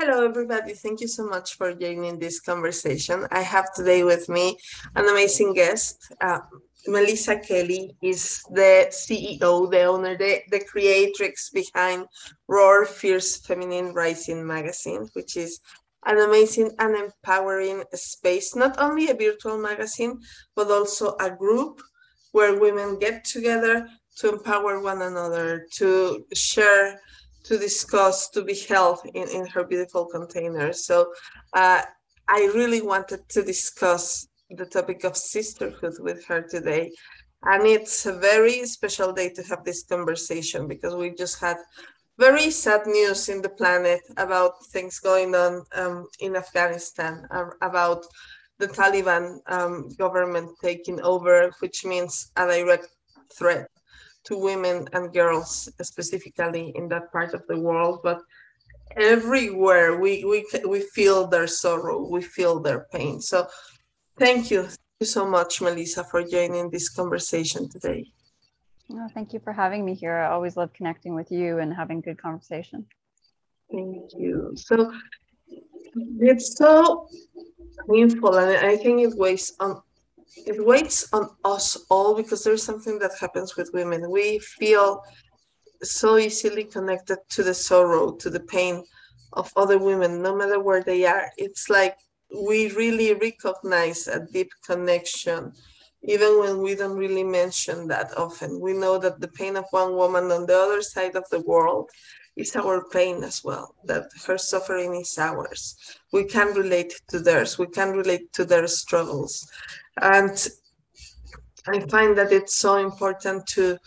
Hello, everybody. Thank you so much for joining this conversation. I have today with me an amazing guest. Uh, Melissa Kelly is the CEO, the owner, the, the creatrix behind Roar Fierce Feminine Rising magazine, which is an amazing and empowering space, not only a virtual magazine, but also a group where women get together to empower one another, to share to discuss, to be held in, in her beautiful container. So uh, I really wanted to discuss the topic of sisterhood with her today. And it's a very special day to have this conversation because we just had very sad news in the planet about things going on um, in Afghanistan, uh, about the Taliban um, government taking over, which means a direct threat to women and girls specifically in that part of the world but everywhere we we we feel their sorrow we feel their pain. So thank you. Thank you so much melissa for joining this conversation today. Thank you for having me here. I always love connecting with you and having good conversation. Thank you. So it's so painful and i think it weighs on it weighs on us all because there's something that happens with women. We feel so easily connected to the sorrow, to the pain of other women, no matter where they are. It's like we really recognize a deep connection, even when we don't really mention that often. We know that the pain of one woman on the other side of the world is our pain as well, that her suffering is ours. We can relate to theirs, we can relate to their struggles. And I find that it's so important to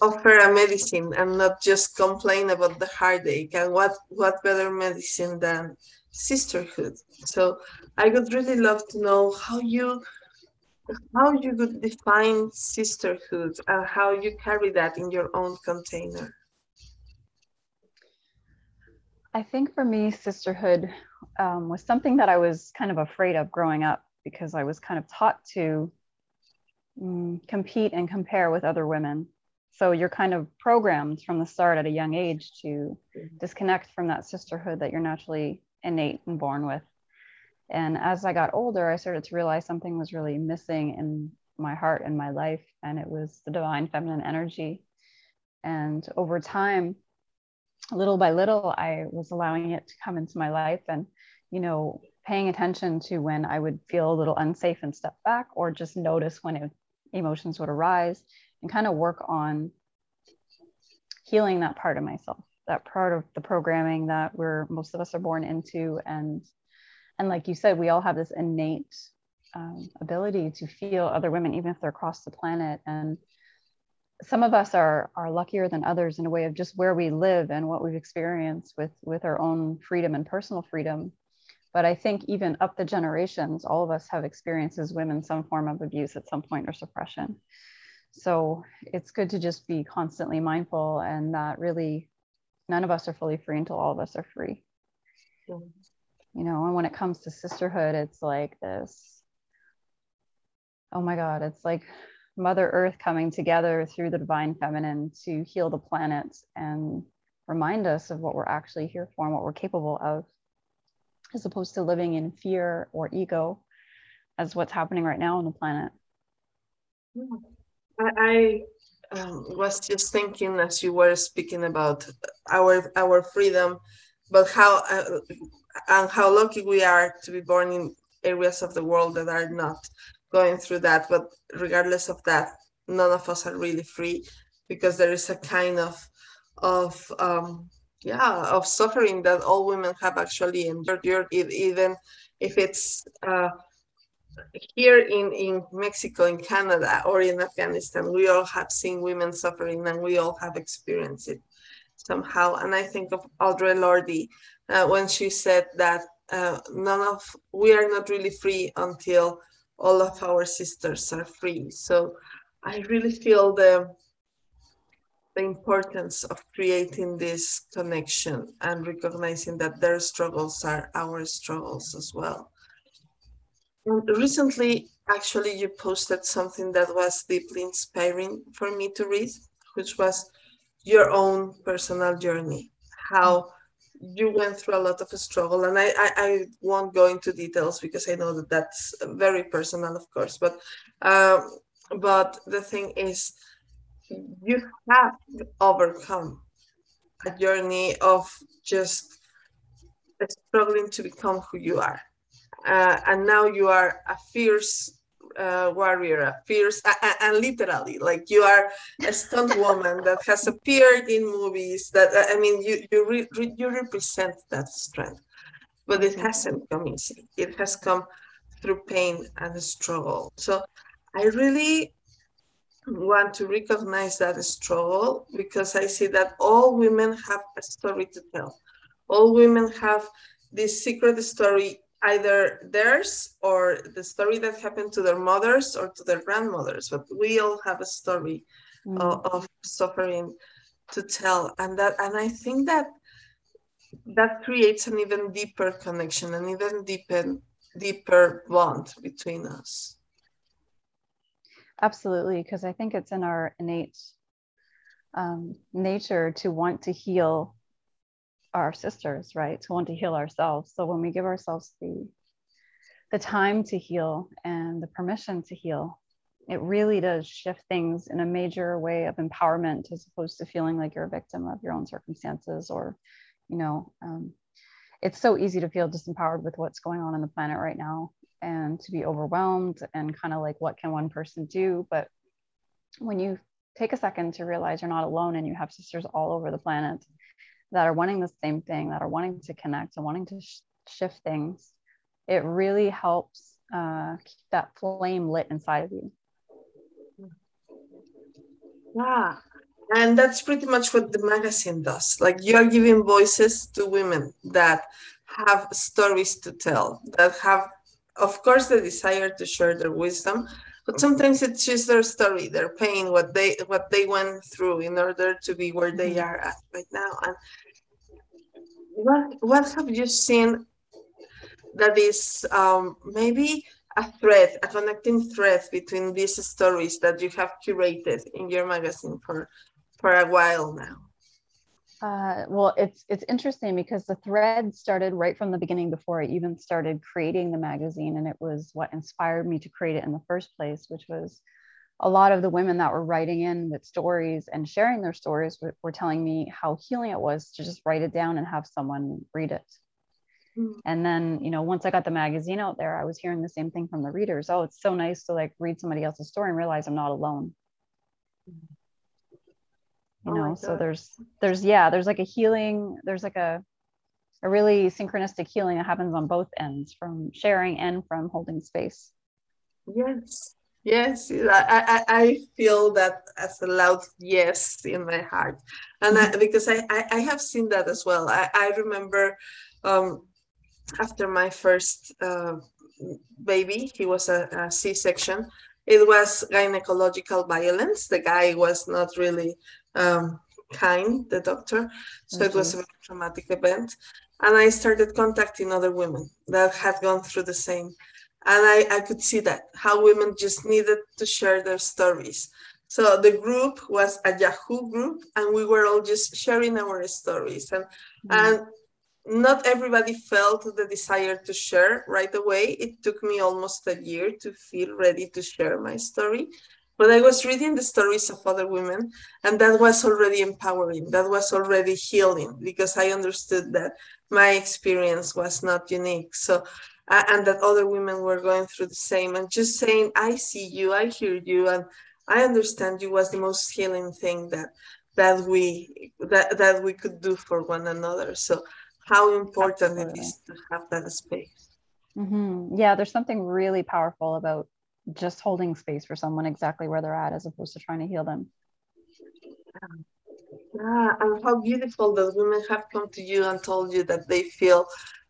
offer a medicine and not just complain about the heartache. And what, what better medicine than sisterhood? So I would really love to know how you how you would define sisterhood and how you carry that in your own container. I think for me, sisterhood um, was something that I was kind of afraid of growing up because I was kind of taught to um, compete and compare with other women. So you're kind of programmed from the start at a young age to mm-hmm. disconnect from that sisterhood that you're naturally innate and born with. And as I got older, I started to realize something was really missing in my heart and my life, and it was the divine feminine energy. And over time, little by little, I was allowing it to come into my life. And, you know, paying attention to when I would feel a little unsafe and step back, or just notice when it, emotions would arise and kind of work on healing that part of myself, that part of the programming that we're most of us are born into. And and like you said, we all have this innate um, ability to feel other women, even if they're across the planet. And some of us are are luckier than others in a way of just where we live and what we've experienced with with our own freedom and personal freedom but I think even up the generations, all of us have experienced as women some form of abuse at some point or suppression. So it's good to just be constantly mindful and that really none of us are fully free until all of us are free. Mm-hmm. You know, and when it comes to sisterhood, it's like this oh my God, it's like Mother Earth coming together through the divine feminine to heal the planet and remind us of what we're actually here for and what we're capable of as opposed to living in fear or ego as what's happening right now on the planet. I, um, was just thinking as you were speaking about our our freedom, but how uh, and how lucky we are to be born in areas of the world that are not going through that. But regardless of that, none of us are really free because there is a kind of of um, yeah of suffering that all women have actually endured even if it's uh, here in, in Mexico, in Canada, or in Afghanistan, we all have seen women suffering and we all have experienced it somehow. And I think of Audre Lorde uh, when she said that uh, none of we are not really free until all of our sisters are free. So I really feel the the importance of creating this connection and recognizing that their struggles are our struggles as well. Recently, actually, you posted something that was deeply inspiring for me to read, which was your own personal journey, how you went through a lot of struggle and I, I, I won't go into details because i know that that's very personal of course but um, but the thing is you have to overcome a journey of just struggling to become who you are uh, and now you are a fierce uh, warrior, a fierce, uh, and literally, like you are a stunt woman that has appeared in movies. That I mean, you you re, re, you represent that strength, but it hasn't come easy. It has come through pain and struggle. So I really want to recognize that struggle because I see that all women have a story to tell. All women have this secret story either theirs or the story that happened to their mothers or to their grandmothers but we all have a story mm. of, of, suffering to tell and that and i think that that creates an even deeper connection an even deeper deeper bond between us absolutely because i think it's in our innate um, nature to want to heal our sisters, right? To want to heal ourselves. So when we give ourselves the the time to heal and the permission to heal, it really does shift things in a major way of empowerment as opposed to feeling like you're a victim of your own circumstances or, you know, um, it's so easy to feel disempowered with what's going on in the planet right now and to be overwhelmed and kind of like what can one person do but when you take a second to realize you're not alone and you have sisters all over the planet that are wanting the same thing, that are wanting to connect and wanting to sh- shift things, it really helps uh, keep that flame lit inside of you. Yeah. And that's pretty much what the magazine does. Like you're giving voices to women that have stories to tell, that have, of course, the desire to share their wisdom, but sometimes it's just their story, their pain, what they what they went through in order to be where they mm-hmm. are at right now. And what what have you seen that is um, maybe a thread, a connecting thread between these stories that you have curated in your magazine for for a while now? Uh, well, it's it's interesting because the thread started right from the beginning before I even started creating the magazine, and it was what inspired me to create it in the first place, which was a lot of the women that were writing in with stories and sharing their stories were, were telling me how healing it was to just write it down and have someone read it. Mm. And then, you know, once I got the magazine out there, I was hearing the same thing from the readers. Oh, it's so nice to like read somebody else's story and realize I'm not alone. Mm you oh know so there's there's yeah there's like a healing there's like a a really synchronistic healing that happens on both ends from sharing and from holding space. Yes yes i i, I feel that as a loud yes in my heart. And I, because I, I, I have seen that as well. I i remember um after my first uh, baby he was a a c-section it was gynecological violence the guy was not really um, kind, the doctor. So mm-hmm. it was a very traumatic event. And I started contacting other women that had gone through the same. And I, I could see that how women just needed to share their stories. So the group was a Yahoo group, and we were all just sharing our stories. And mm-hmm. and not everybody felt the desire to share right away. It took me almost a year to feel ready to share my story. But I was reading the stories of other women, and that was already empowering. That was already healing because I understood that my experience was not unique. So, and that other women were going through the same. And just saying, I see you, I hear you, and I understand you was the most healing thing that that we that that we could do for one another. So, how important Absolutely. it is to have that space. Mm-hmm. Yeah, there's something really powerful about just holding space for someone exactly where they're at as opposed to trying to heal them. Yeah, and how beautiful that women have come to you and told you that they feel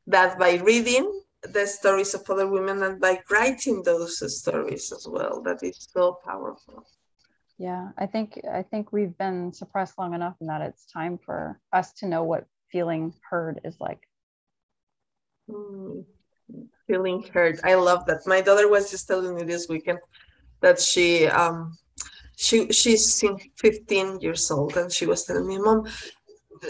that by reading the stories of other women and by writing those stories as well, that is so powerful. Yeah, I think I think we've been suppressed long enough and that it's time for us to know what feeling heard is like. Mm feeling heard. I love that. My daughter was just telling me this weekend that she um she she's 15 years old and she was telling me, Mom,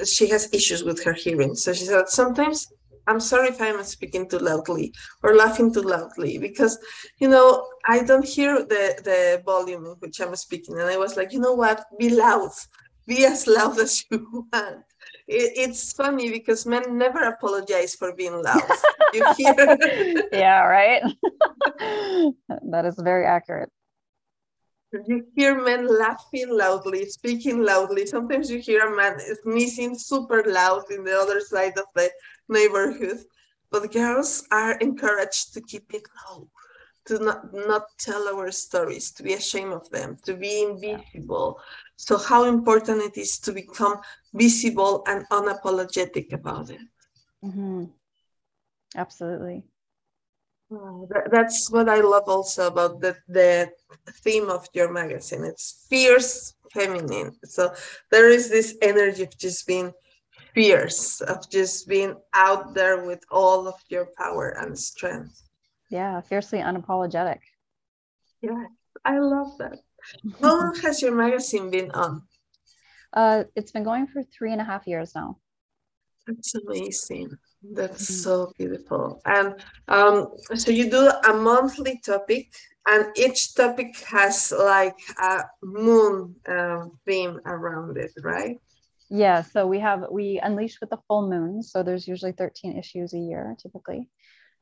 she has issues with her hearing. So she said sometimes I'm sorry if I'm speaking too loudly or laughing too loudly because you know I don't hear the the volume in which I'm speaking. And I was like, you know what? Be loud, be as loud as you want. It, it's funny because men never apologize for being loud. you hear? yeah, right. that is very accurate. You hear men laughing loudly, speaking loudly. Sometimes you hear a man sneezing super loud in the other side of the neighborhood. But girls are encouraged to keep it low, to not, not tell our stories, to be ashamed of them, to be invisible. So, how important it is to become visible and unapologetic about it. Mm-hmm. Absolutely. that, that's what I love also about the, the theme of your magazine. It's fierce feminine. So there is this energy of just being fierce, of just being out there with all of your power and strength. Yeah, fiercely unapologetic. Yeah, I love that. How long has your magazine been on? Uh, it's been going for three and a half years now. That's amazing. That's mm-hmm. so beautiful. And um, so you do a monthly topic, and each topic has like a moon uh, theme around it, right? Yeah. So we have we unleash with the full moon. So there's usually 13 issues a year, typically.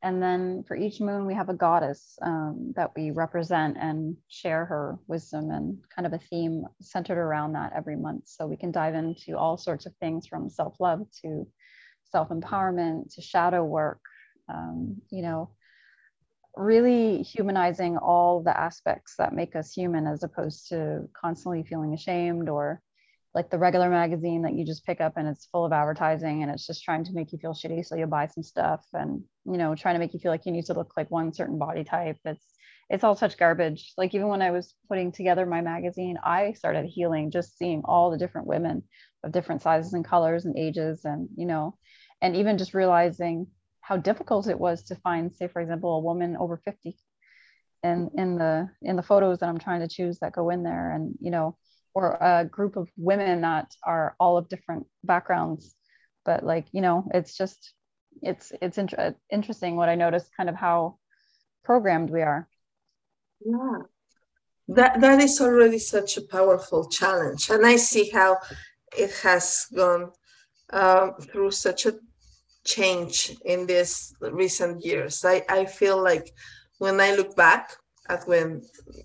And then for each moon, we have a goddess um, that we represent and share her wisdom and kind of a theme centered around that every month. So we can dive into all sorts of things from self love to self empowerment to shadow work, um, you know, really humanizing all the aspects that make us human as opposed to constantly feeling ashamed or like the regular magazine that you just pick up and it's full of advertising and it's just trying to make you feel shitty so you buy some stuff and you know trying to make you feel like you need to look like one certain body type. It's it's all such garbage. Like even when i was putting together my magazine i started healing just seeing all the different women of different sizes and colors and ages and you know and even just realizing how difficult it was to find say for example a woman over 50 and in the in the photos that i'm trying to choose that go in there and you know or a group of women that are all of different backgrounds. But like you know it's just it's it's inter- interesting what i noticed kind of how programmed we are. Yeah. That that is already such a powerful challenge. And i see how it has gone um, through such a change in these recent years. I i feel like when i look back at when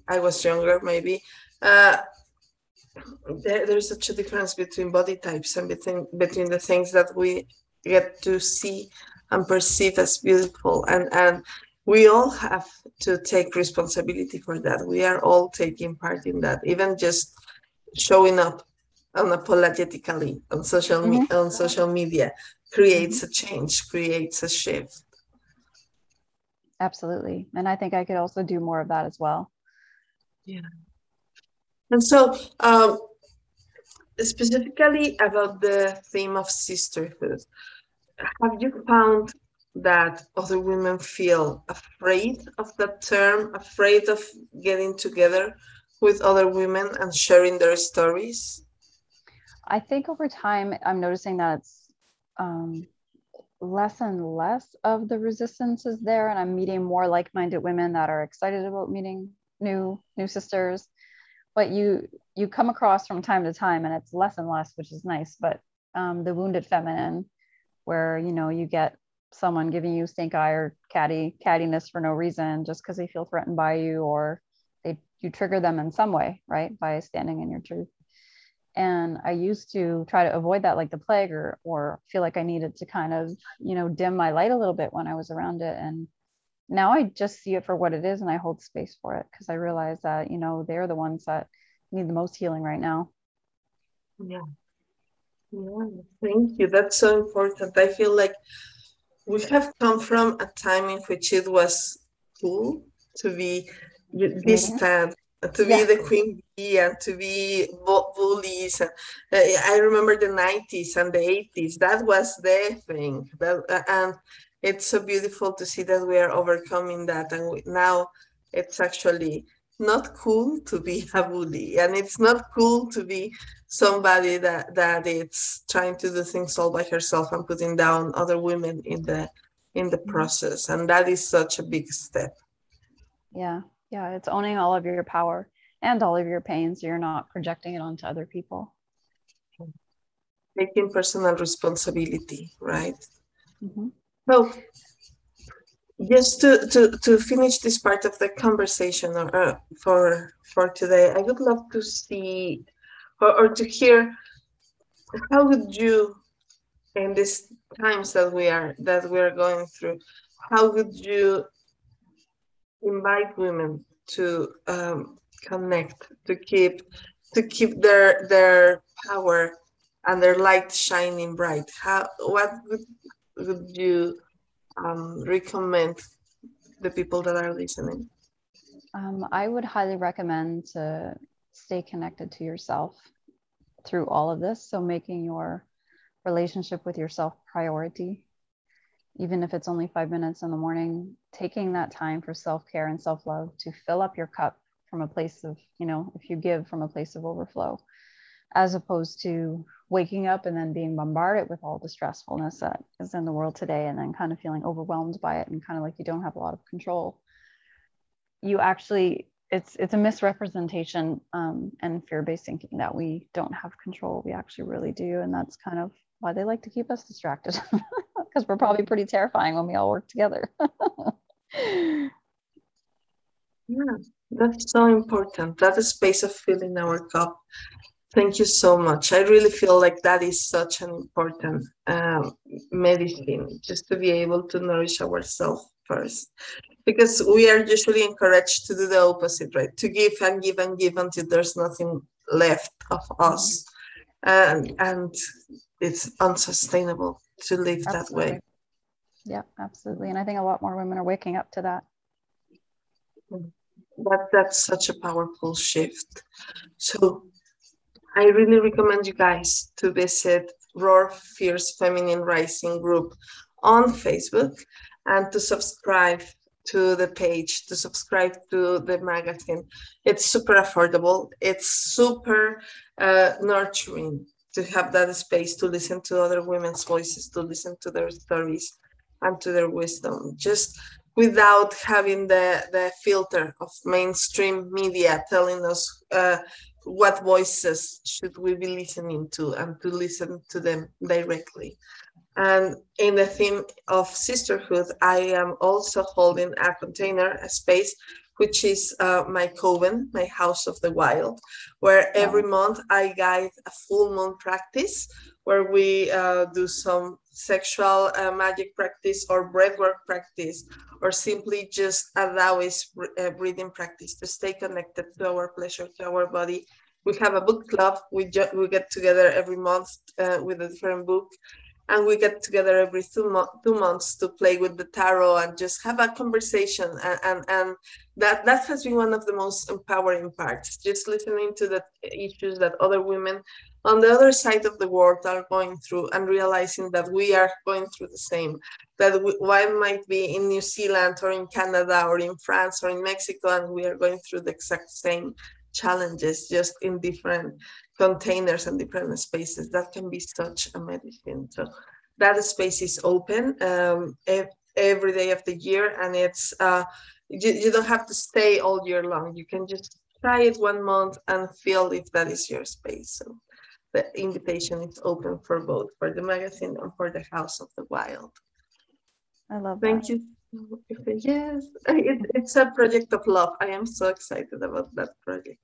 i was younger maybe uh, there, there's such a difference between body types and between between the things that we get to see and perceive as beautiful. And and we all have to take responsibility for that. We are all taking part in that even just showing up unapologetically on social mm-hmm. me- on social media creates mm-hmm. a change creates a shift. Absolutely. And i think i could also do more of that as well. Yeah and so, um, specifically about the theme of sisterhood, have you found that other women feel afraid of that term, afraid of getting together with other women and sharing their stories? I think over time, I'm noticing that it's um, less and less of the resistance is there, and I'm meeting more like-minded women that are excited about meeting new new sisters but you you come across from time to time and it's less and less which is nice but um, the wounded feminine where you know you get someone giving you stink eye or catty cattiness for no reason just because they feel threatened by you or they you trigger them in some way right by standing in your truth. And i used to try to avoid that like the plague or or feel like i needed to kind of you know dim my light a little bit when i was around it and now I just see it for what it is and I hold space for it because I realize that, you know, they're the ones that need the most healing right now. Yeah. Yeah, thank you. That's so important. I feel like we have come from a time in which it was cool to be distant, to yeah. be the queen bee, and to be bullies. And, uh, I remember the 90s and the 80s. That was the thing. That, uh, and it's so beautiful to see that we are overcoming that and we, now it's actually not cool to be a bully and it's not cool to be somebody that that it's trying to do things all by herself and putting down other women in the in the mm-hmm. process and that is such a big step yeah yeah it's owning all of your power and all of your pain so you're not projecting it onto other people taking personal responsibility right mm-hmm. So just to, to, to finish this part of the conversation uh, for for today, I would love to see or, or to hear how would you in these times that we are that we are going through, how would you invite women to um, connect, to keep to keep their their power and their light shining bright? How what would, would you um, recommend the people that are listening? Um, I would highly recommend to stay connected to yourself through all of this. So, making your relationship with yourself priority, even if it's only five minutes in the morning, taking that time for self care and self love to fill up your cup from a place of, you know, if you give from a place of overflow, as opposed to waking up and then being bombarded with all the stressfulness that is in the world today and then kind of feeling overwhelmed by it and kind of like you don't have a lot of control. You actually it's it's a misrepresentation um, and fear-based thinking that we don't have control. We actually really do. And that's kind of why they like to keep us distracted because we're probably pretty terrifying when we all work together. Yeah that's so important. That space of filling our cup Thank you so much. I really feel like that is such an important um, medicine, just to be able to nourish ourselves first. Because we are usually encouraged to do the opposite, right? To give and give and give until there's nothing left of us. And, and it's unsustainable to live absolutely. that way. Yeah, absolutely. And I think a lot more women are waking up to that. That, that's such a powerful shift. So I really recommend you guys to visit Roar Fierce Feminine Rising group on Facebook and to subscribe to the page, to subscribe to the magazine. It's super affordable. It's super uh, nurturing to have that space to listen to other women's voices, to listen to their stories and to their wisdom, just without having the, the filter of mainstream media telling us uh, what voices should we be listening to and to listen to them directly. And in the theme of sisterhood, I am also holding a container, a space, which is uh, my coven, my house of the wild, where every month I guide a full moon practice where we uh, do some sexual uh, magic practice or breathwork practice, or simply just allow Taoist uh, breathing practice to stay connected to our pleasure, to our body. We have a book club. We, we get together every month uh, with a different book and we get together every two, mo- two months to play with the tarot and just have a conversation. And, and and that that has been one of the most empowering parts just listening to the issues that other women on the other side of the world are going through and realizing that we are going through the same. That we, one might be in new zealand or in canada or in france or in mexico and we are going through the exact same challenges just in different containers and different spaces. That can be such a medicine. So that space is open um, every day of the year and it's uh, you, you don't have to stay all year long. You can just try it one month and feel if that is your space. So the invitation is open for both for the magazine and for the house of the wild. I love thank that. you yes it, it's a project of love i am so excited about that project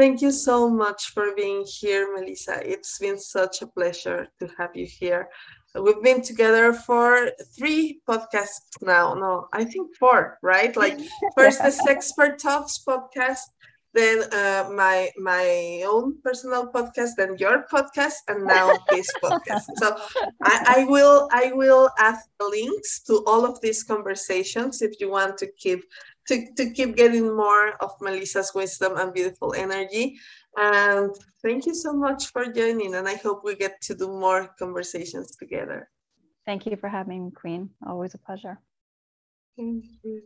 Thank you so much for being here, Melissa. It's been such a pleasure to have you here. We've been together for three podcasts now. No, I think four, right? Like first the Sexpert Talks podcast, then uh, my my own personal podcast, then your podcast, and now this podcast. So I, I will I will add links to all of these conversations if you want to keep to, to keep getting more of Melissa's wisdom and beautiful energy. And thank you so much for joining. And I hope we get to do more conversations together. Thank you for having me, Queen. Always a pleasure. Thank you.